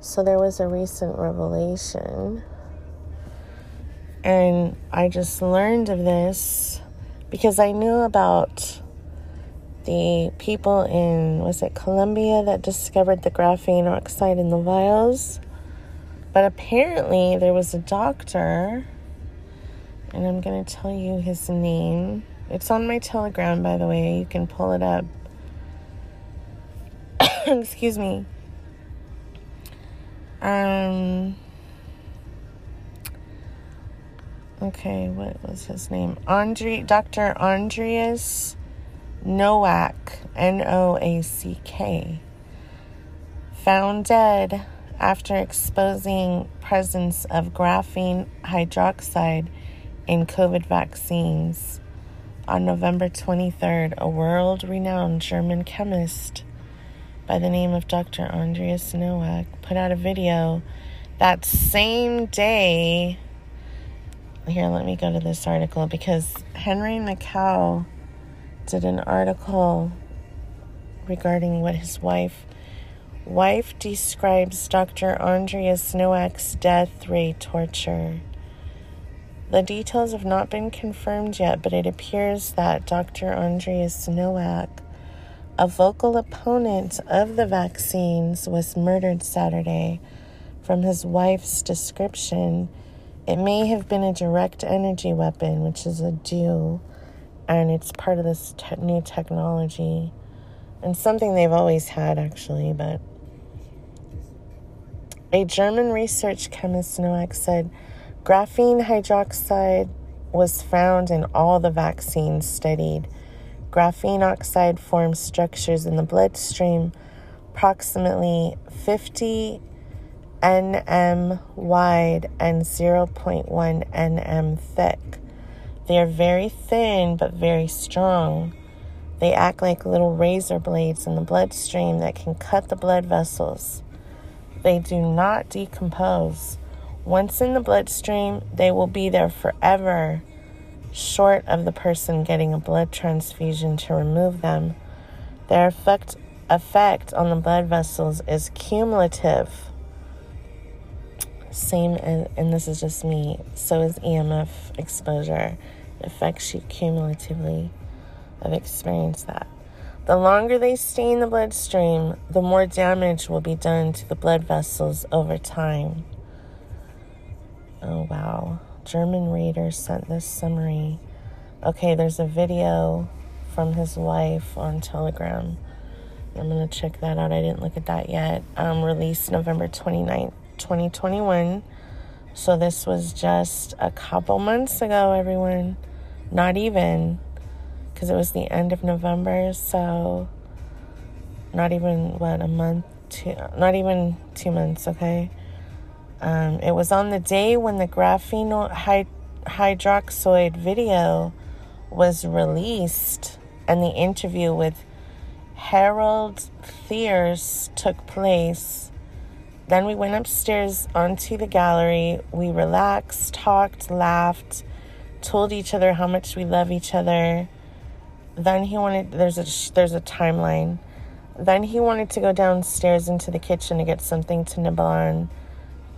So there was a recent revelation. And I just learned of this because I knew about the people in, was it Colombia, that discovered the graphene oxide in the vials. But apparently, there was a doctor, and I'm going to tell you his name. It's on my Telegram, by the way. You can pull it up. Excuse me. Um. Okay, what was his name? Andre, Dr. Andreas Noack, N O A C K, found dead after exposing presence of graphene hydroxide in COVID vaccines. On November 23rd, a world-renowned German chemist by the name of Dr. Andreas Noack put out a video that same day. Here, let me go to this article because Henry Makow did an article regarding what his wife wife describes Dr. Andreas Noack's death ray torture. The details have not been confirmed yet, but it appears that Dr. Andreas Noack, a vocal opponent of the vaccines, was murdered Saturday. From his wife's description, it may have been a direct energy weapon, which is a DEW, and it's part of this te- new technology and something they've always had, actually, but a German research chemist, Noack, said graphene hydroxide was found in all the vaccines studied. Graphene oxide forms structures in the bloodstream approximately 50 nm wide and 0.1 nm thick. They are very thin but very strong. They act like little razor blades in the bloodstream that can cut the blood vessels. They do not decompose. Once in the bloodstream, they will be there forever, short of the person getting a blood transfusion to remove them. Their effect, effect on the blood vessels is cumulative. Same, as, and this is just me, so is EMF exposure. It affects you cumulatively. I've experienced that. The longer they stay in the bloodstream, the more damage will be done to the blood vessels over time. Oh, wow. German reader sent this summary. Okay, there's a video from his wife on Telegram. I'm going to check that out. I didn't look at that yet. Um, released November 29th, 2021. So this was just a couple months ago, everyone. Not even because it was the end of November, so not even what a month, two, not even two months. Okay, um, it was on the day when the graphene hydroxide video was released, and the interview with Harold Thierse took place. Then we went upstairs onto the gallery. We relaxed, talked, laughed, told each other how much we love each other then he wanted there's a there's a timeline. Then he wanted to go downstairs into the kitchen to get something to nibble on,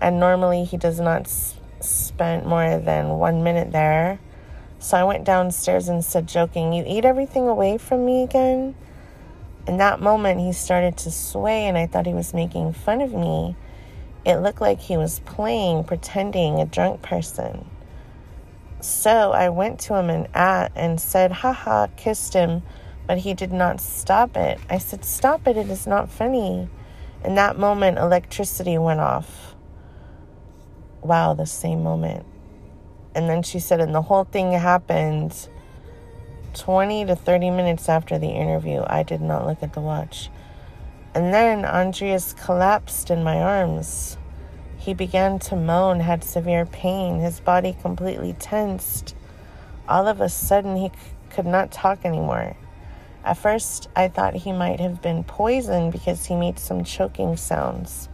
and normally he does not s- spend more than one minute there. So I went downstairs and said, joking, "You eat everything away from me again." In that moment, he started to sway, and I thought he was making fun of me. It looked like he was playing, pretending a drunk person. So I went to him and at and said, haha, kissed him, but he did not stop it. I said, Stop it, it is not funny. In that moment, electricity went off. Wow, the same moment. And then she said, and the whole thing happened 20 to 30 minutes after the interview. I did not look at the watch. And then Andreas collapsed in my arms. He began to moan, had severe pain, his body completely tensed. All of a sudden, he c- could not talk anymore. At first, I thought he might have been poisoned because he made some choking sounds.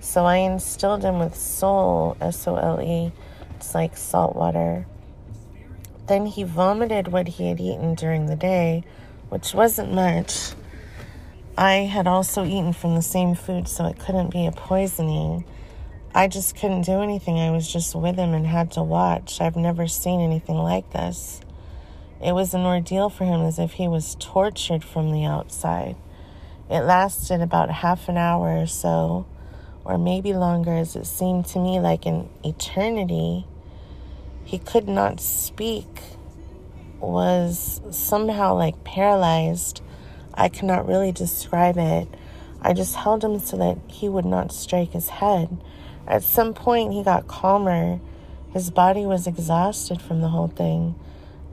So I instilled him with Sole, S O L E. It's like salt water. Then he vomited what he had eaten during the day, which wasn't much. I had also eaten from the same food, so it couldn't be a poisoning. I just couldn't do anything. I was just with him and had to watch. I've never seen anything like this. It was an ordeal for him as if he was tortured from the outside. It lasted about half an hour or so, or maybe longer, as it seemed to me like an eternity. He could not speak, was somehow like paralyzed. I cannot really describe it. I just held him so that he would not strike his head. At some point, he got calmer. His body was exhausted from the whole thing.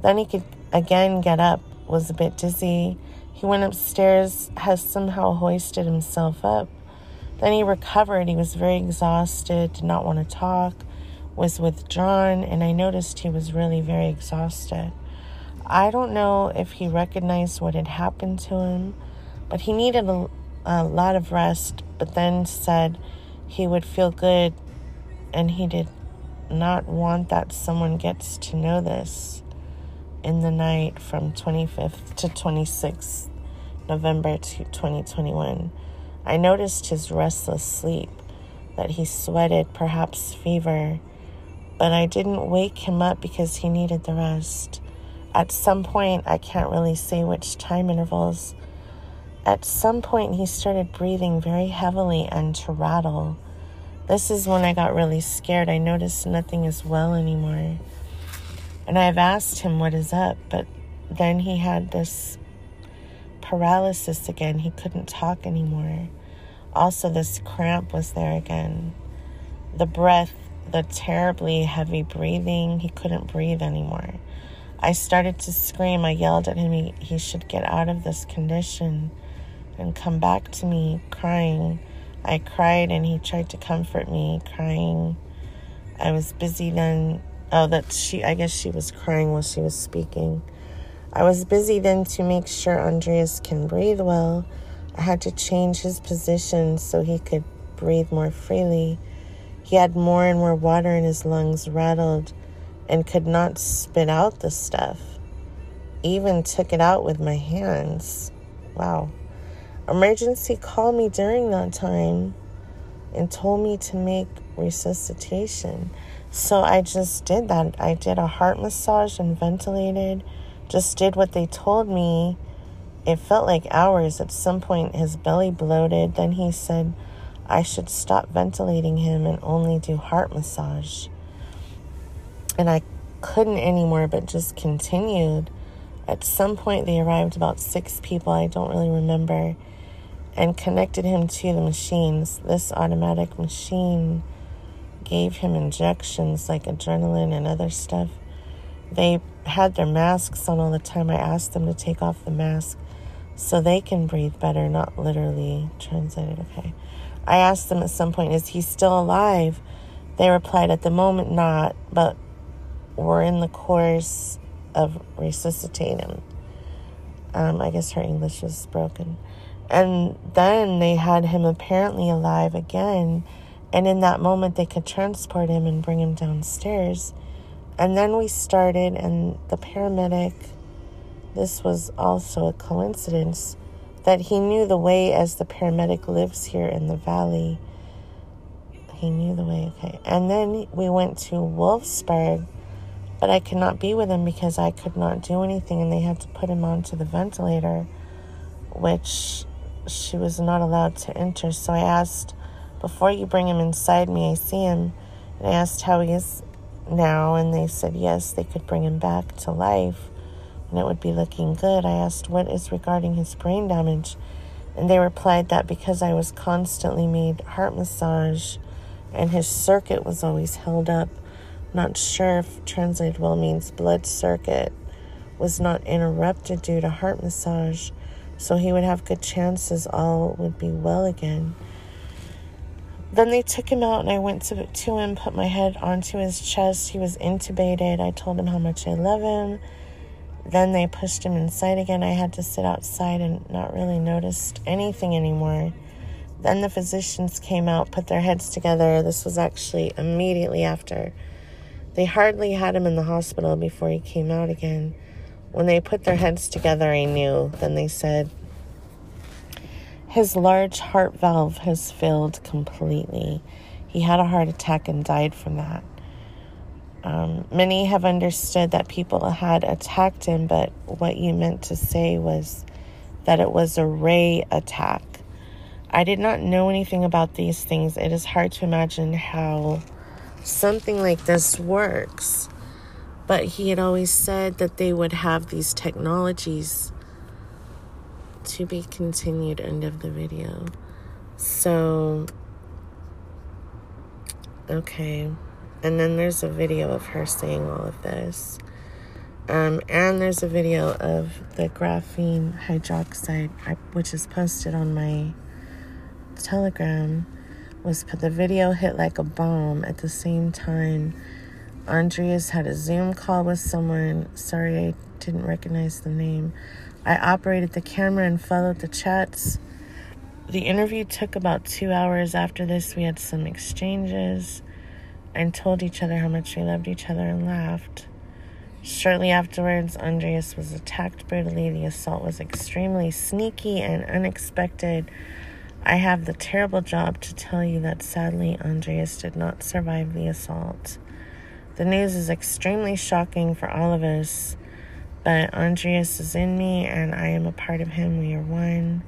Then he could again get up, was a bit dizzy. He went upstairs, has somehow hoisted himself up. Then he recovered. He was very exhausted, did not want to talk, was withdrawn, and I noticed he was really very exhausted. I don't know if he recognized what had happened to him, but he needed a, a lot of rest, but then said he would feel good and he did not want that someone gets to know this in the night from 25th to 26th November to 2021. I noticed his restless sleep, that he sweated, perhaps fever, but I didn't wake him up because he needed the rest. At some point, I can't really say which time intervals, at some point he started breathing very heavily and to rattle. This is when I got really scared. I noticed nothing is well anymore. And I've asked him what is up, but then he had this paralysis again. He couldn't talk anymore. Also, this cramp was there again. The breath, the terribly heavy breathing, he couldn't breathe anymore. I started to scream. I yelled at him he, he should get out of this condition and come back to me crying. I cried and he tried to comfort me, crying. I was busy then. Oh, that she, I guess she was crying while she was speaking. I was busy then to make sure Andreas can breathe well had to change his position so he could breathe more freely. He had more and more water in his lungs, rattled, and could not spit out the stuff. Even took it out with my hands. Wow. Emergency called me during that time and told me to make resuscitation. So I just did that. I did a heart massage and ventilated, just did what they told me it felt like hours. At some point, his belly bloated. Then he said I should stop ventilating him and only do heart massage. And I couldn't anymore, but just continued. At some point, they arrived about six people, I don't really remember, and connected him to the machines. This automatic machine gave him injections like adrenaline and other stuff. They had their masks on all the time. I asked them to take off the mask so they can breathe better, not literally translated. Okay. I asked them at some point, is he still alive? They replied, at the moment, not, but we're in the course of resuscitating him. Um, I guess her English was broken. And then they had him apparently alive again. And in that moment, they could transport him and bring him downstairs. And then we started, and the paramedic this was also a coincidence that he knew the way as the paramedic lives here in the valley. He knew the way, okay. And then we went to Wolfsburg, but I could not be with him because I could not do anything and they had to put him onto the ventilator, which she was not allowed to enter. So I asked, before you bring him inside me, I see him. And I asked how he is now, and they said yes, they could bring him back to life and it would be looking good. I asked what is regarding his brain damage, and they replied that because I was constantly made heart massage and his circuit was always held up, not sure if translated well means blood circuit, was not interrupted due to heart massage, so he would have good chances all would be well again. Then they took him out and I went to, to him, put my head onto his chest. He was intubated. I told him how much I love him then they pushed him inside again. I had to sit outside and not really noticed anything anymore. Then the physicians came out, put their heads together. This was actually immediately after. They hardly had him in the hospital before he came out again. When they put their heads together, I knew. Then they said, His large heart valve has failed completely. He had a heart attack and died from that. Um, many have understood that people had attacked him, but what you meant to say was that it was a ray attack. I did not know anything about these things. It is hard to imagine how something like this works. But he had always said that they would have these technologies to be continued. End of the video. So, okay. And then there's a video of her saying all of this. Um, and there's a video of the graphene hydroxide, which is posted on my Telegram. Was the video hit like a bomb at the same time? Andreas had a Zoom call with someone. Sorry, I didn't recognize the name. I operated the camera and followed the chats. The interview took about two hours. After this, we had some exchanges and told each other how much we loved each other and laughed. Shortly afterwards, Andreas was attacked brutally. The assault was extremely sneaky and unexpected. I have the terrible job to tell you that sadly, Andreas did not survive the assault. The news is extremely shocking for all of us, but Andreas is in me and I am a part of him. We are one.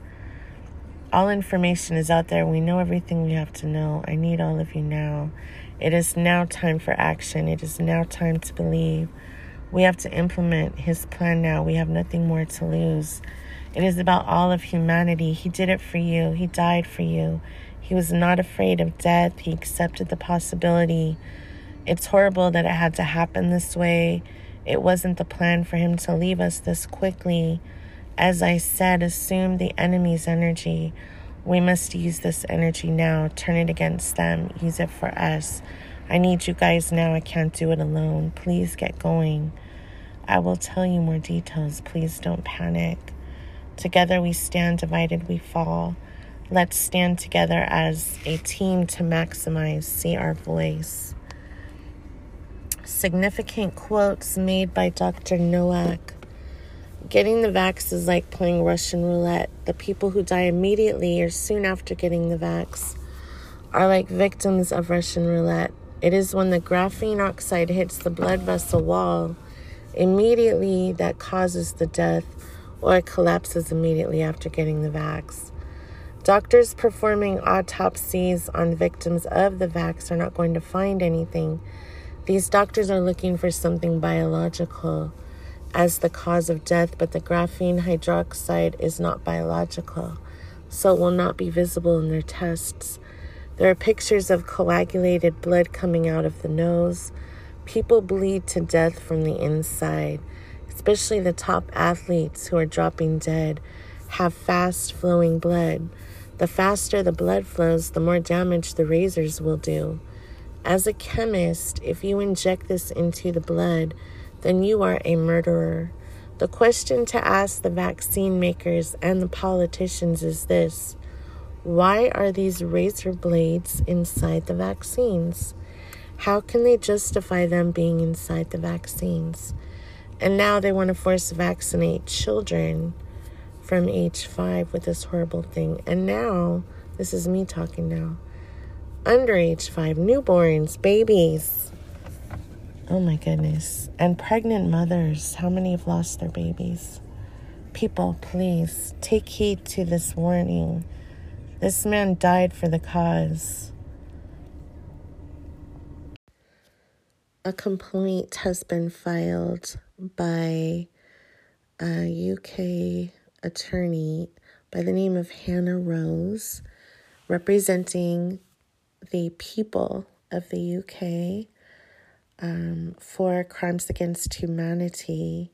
All information is out there. We know everything we have to know. I need all of you now. It is now time for action. It is now time to believe. We have to implement his plan now. We have nothing more to lose. It is about all of humanity. He did it for you, he died for you. He was not afraid of death, he accepted the possibility. It's horrible that it had to happen this way. It wasn't the plan for him to leave us this quickly. As I said, assume the enemy's energy. We must use this energy now, turn it against them, use it for us. I need you guys now. I can't do it alone. Please get going. I will tell you more details. Please don't panic. Together we stand, divided we fall. Let's stand together as a team to maximize, see our voice. Significant quotes made by Dr. Noack. Getting the vax is like playing Russian roulette. The people who die immediately or soon after getting the vax are like victims of Russian roulette. It is when the graphene oxide hits the blood vessel wall immediately that causes the death or it collapses immediately after getting the vax. Doctors performing autopsies on victims of the vax are not going to find anything. These doctors are looking for something biological as the cause of death, but the graphene hydroxide is not biological, so it will not be visible in their tests. There are pictures of coagulated blood coming out of the nose. People bleed to death from the inside, especially the top athletes who are dropping dead have fast flowing blood. The faster the blood flows, the more damage the razors will do. As a chemist, if you inject this into the blood, then you are a murderer. The question to ask the vaccine makers and the politicians is this Why are these razor blades inside the vaccines? How can they justify them being inside the vaccines? And now they want to force vaccinate children from age five with this horrible thing. And now, this is me talking now, under age five, newborns, babies Oh my goodness. And pregnant mothers, how many have lost their babies? People, please take heed to this warning. This man died for the cause. A complaint has been filed by a UK attorney by the name of Hannah Rose, representing the people of the UK um, for crimes against humanity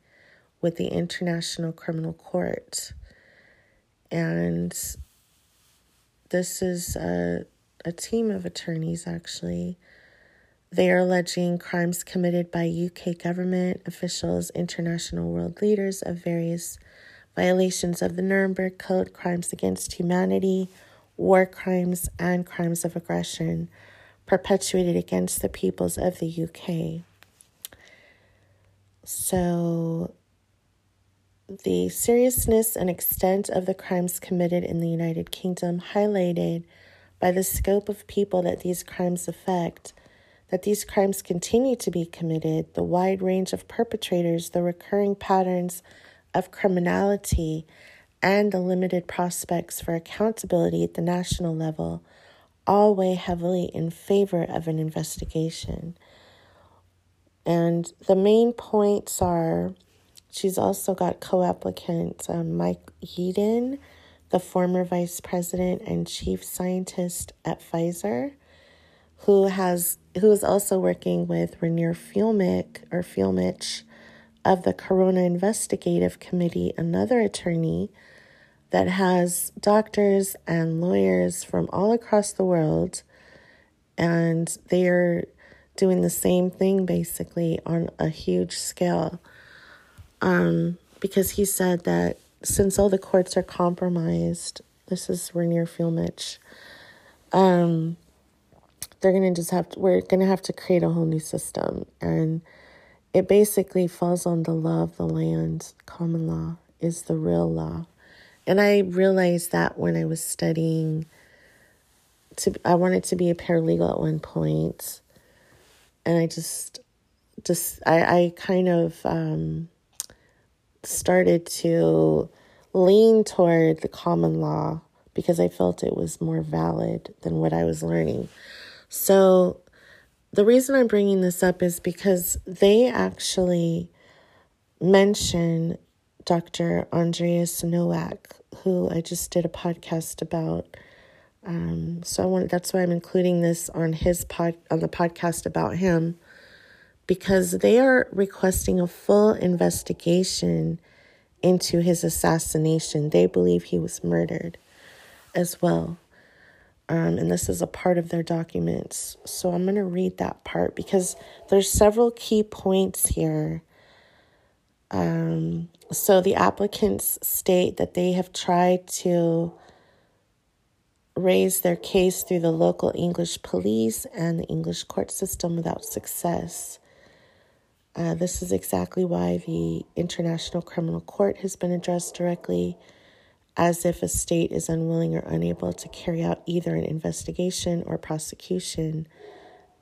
with the International Criminal Court. And this is a, a team of attorneys, actually. They are alleging crimes committed by UK government officials, international world leaders of various violations of the Nuremberg Code, crimes against humanity, war crimes, and crimes of aggression perpetuated against the peoples of the UK. So the seriousness and extent of the crimes committed in the United Kingdom, highlighted by the scope of people that these crimes affect, that these crimes continue to be committed, the wide range of perpetrators, the recurring patterns of criminality, and the limited prospects for accountability at the national level all weigh heavily in favor of an investigation. And the main points are she's also got co applicant um, Mike Yeadon, the former vice president and chief scientist at Pfizer, who has who is also working with Reiner Fuellmich or Fuellmich of the Corona Investigative Committee, another attorney that has doctors and lawyers from all across the world, and they are doing the same thing basically on a huge scale. Um, because he said that since all the courts are compromised, this is Reiner Fuellmich, um, they're gonna just have to, we're gonna have to create a whole new system, and it basically falls on the law of the land. Common law is the real law, and I realized that when I was studying. To I wanted to be a paralegal at one point, and I just just I, I kind of um, started to lean toward the common law because I felt it was more valid than what I was learning. So the reason I'm bringing this up is because they actually mention Dr. Andreas Noack, who I just did a podcast about. Um, so I want that's why I'm including this on his pod on the podcast about him because they are requesting a full investigation into his assassination. They believe he was murdered as well. Um, and this is a part of their documents. So I'm going to read that part because there's several key points here. Um, so the applicants state that they have tried to raise their case through the local English police and the English court system without success. Uh, this is exactly why the International Criminal Court has been addressed directly, as if a state is unwilling or unable to carry out either an investigation or prosecution.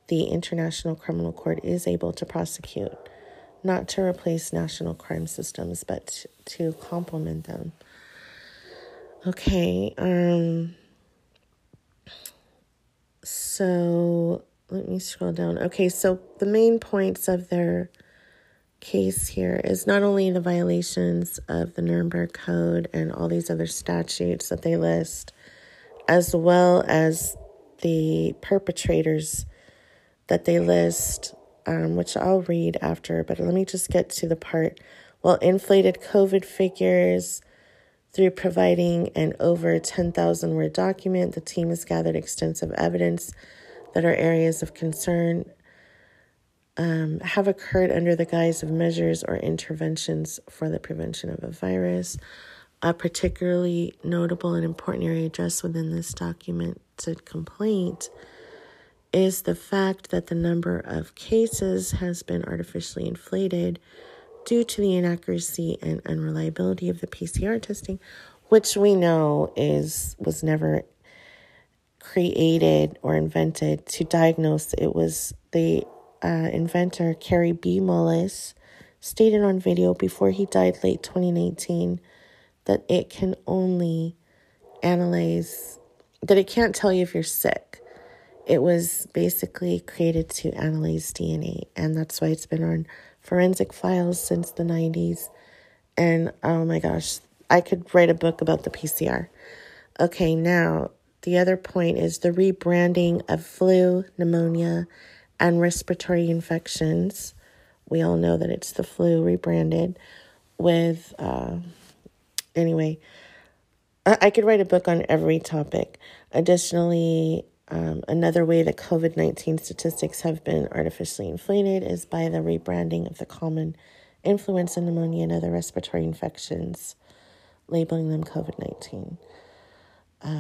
The International Criminal Court is able to prosecute, not to replace national crime systems, but to complement them. Okay, um, so let me scroll down. Okay, so the main points of their case here is not only the violations of the Nuremberg Code and all these other statutes that they list, as well as the perpetrators that they list, um, which I'll read after, but let me just get to the part. Well, inflated COVID figures through providing an over 10,000 word document, the team has gathered extensive evidence that are areas of concern um, have occurred under the guise of measures or interventions for the prevention of a virus. A particularly notable and important area addressed within this documented complaint is the fact that the number of cases has been artificially inflated due to the inaccuracy and unreliability of the PCR testing, which we know is was never created or invented to diagnose. It was the uh, inventor Kary B. Mullis stated on video before he died late 2019 that it can only analyze, that it can't tell you if you're sick. It was basically created to analyze DNA, and that's why it's been on forensic files since the 90s. And oh my gosh, I could write a book about the PCR. Okay, now the other point is the rebranding of flu, pneumonia, and respiratory infections. We all know that it's the flu rebranded with, uh, anyway, I, I could write a book on every topic. Additionally, um, another way that COVID 19 statistics have been artificially inflated is by the rebranding of the common influenza, pneumonia, and other respiratory infections, labeling them COVID 19.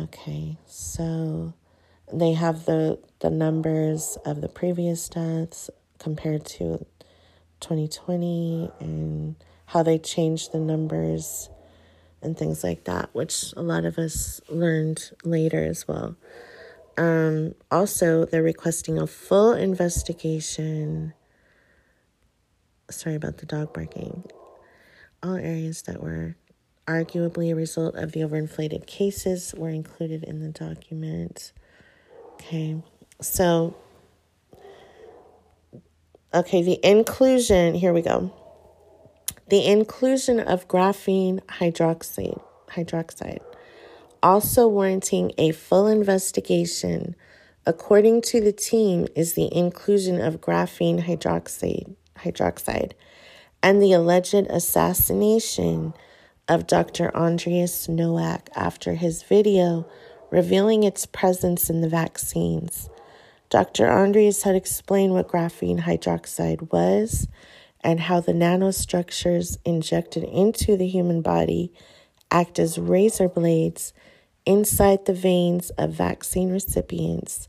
Okay, so they have the the numbers of the previous deaths compared to 2020 and how they changed the numbers and things like that, which a lot of us learned later as well. Um, also, they're requesting a full investigation. Sorry about the dog barking. All areas that were arguably a result of the overinflated cases were included in the document. Okay, so, okay, the inclusion, here we go. The inclusion of graphene hydroxide, hydroxide, also warranting a full investigation, according to the team, is the inclusion of graphene hydroxide, hydroxide and the alleged assassination of Dr. Andreas Noack after his video revealing its presence in the vaccines. Dr. Andreas had explained what graphene hydroxide was and how the nanostructures injected into the human body act as razor blades inside the veins of vaccine recipients,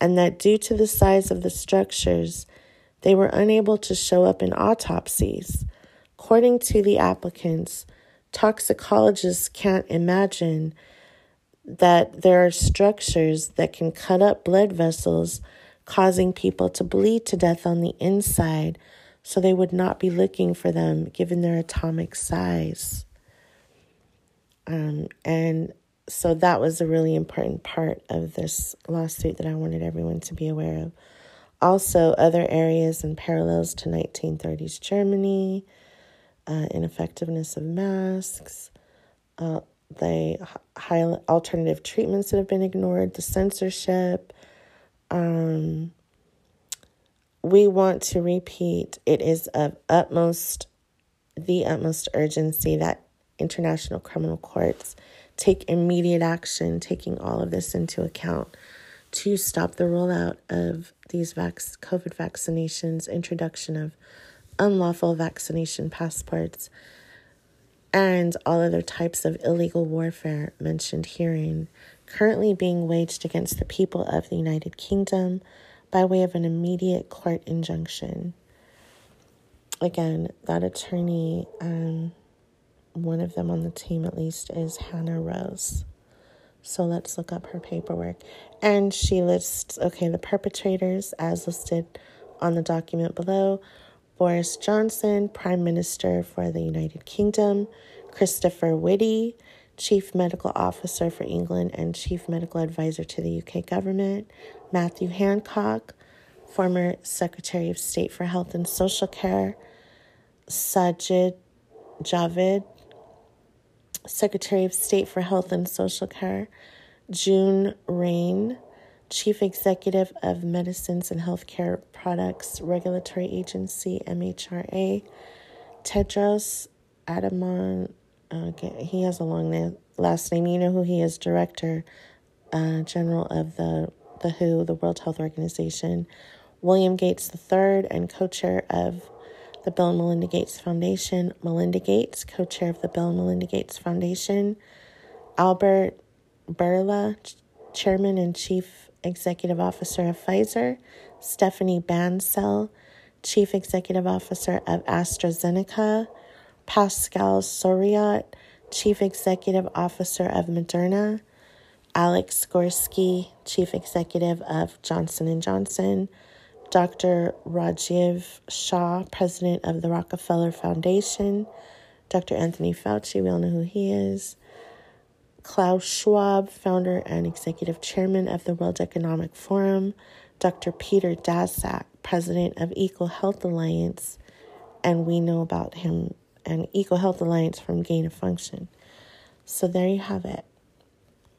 and that due to the size of the structures, they were unable to show up in autopsies. According to the applicants, toxicologists can't imagine that there are structures that can cut up blood vessels, causing people to bleed to death on the inside, so they would not be looking for them given their atomic size. Um, and so that was a really important part of this lawsuit that I wanted everyone to be aware of. Also, other areas and parallels to 1930s Germany, uh, ineffectiveness of masks, uh, the high alternative treatments that have been ignored, the censorship. Um, we want to repeat it is of utmost, the utmost urgency that international criminal courts take immediate action, taking all of this into account to stop the rollout of these vac- COVID vaccinations, introduction of unlawful vaccination passports, and all other types of illegal warfare mentioned herein, currently being waged against the people of the United Kingdom by way of an immediate court injunction. Again, that attorney, um, one of them on the team at least, is Hannah Rose. So let's look up her paperwork. And she lists, okay, the perpetrators as listed on the document below Boris Johnson, Prime Minister for the United Kingdom, Christopher Whitty, Chief Medical Officer for England and Chief Medical Advisor to the UK government, Matthew Hancock, former Secretary of State for Health and Social Care, Sajid Javid, Secretary of State for Health and Social Care, June Raine, Chief Executive of Medicines and Healthcare Products Regulatory Agency, MHRA, Tedros Adhanom, uh, he has a long name, last name. You know who he is, Director uh, General of the, the WHO, the World Health Organization, William Gates III, and co chair of the Bill and Melinda Gates Foundation, Melinda Gates, co chair of the Bill and Melinda Gates Foundation, Albert Bourla, chairman and chief executive officer of Pfizer, Stephanie Bancel, chief executive officer of AstraZeneca, Pascal Soriot, chief executive officer of Moderna, Alex Gorsky, chief executive of Johnson & Johnson, Dr. Rajiv Shah, president of the Rockefeller Foundation, Dr. Anthony Fauci, we all know who he is, Klaus Schwab, founder and executive chairman of the World Economic Forum, Dr. Peter Daszak, president of Eco Health Alliance, and we know about him and Eco Health Alliance from Gain of Function. So there you have it.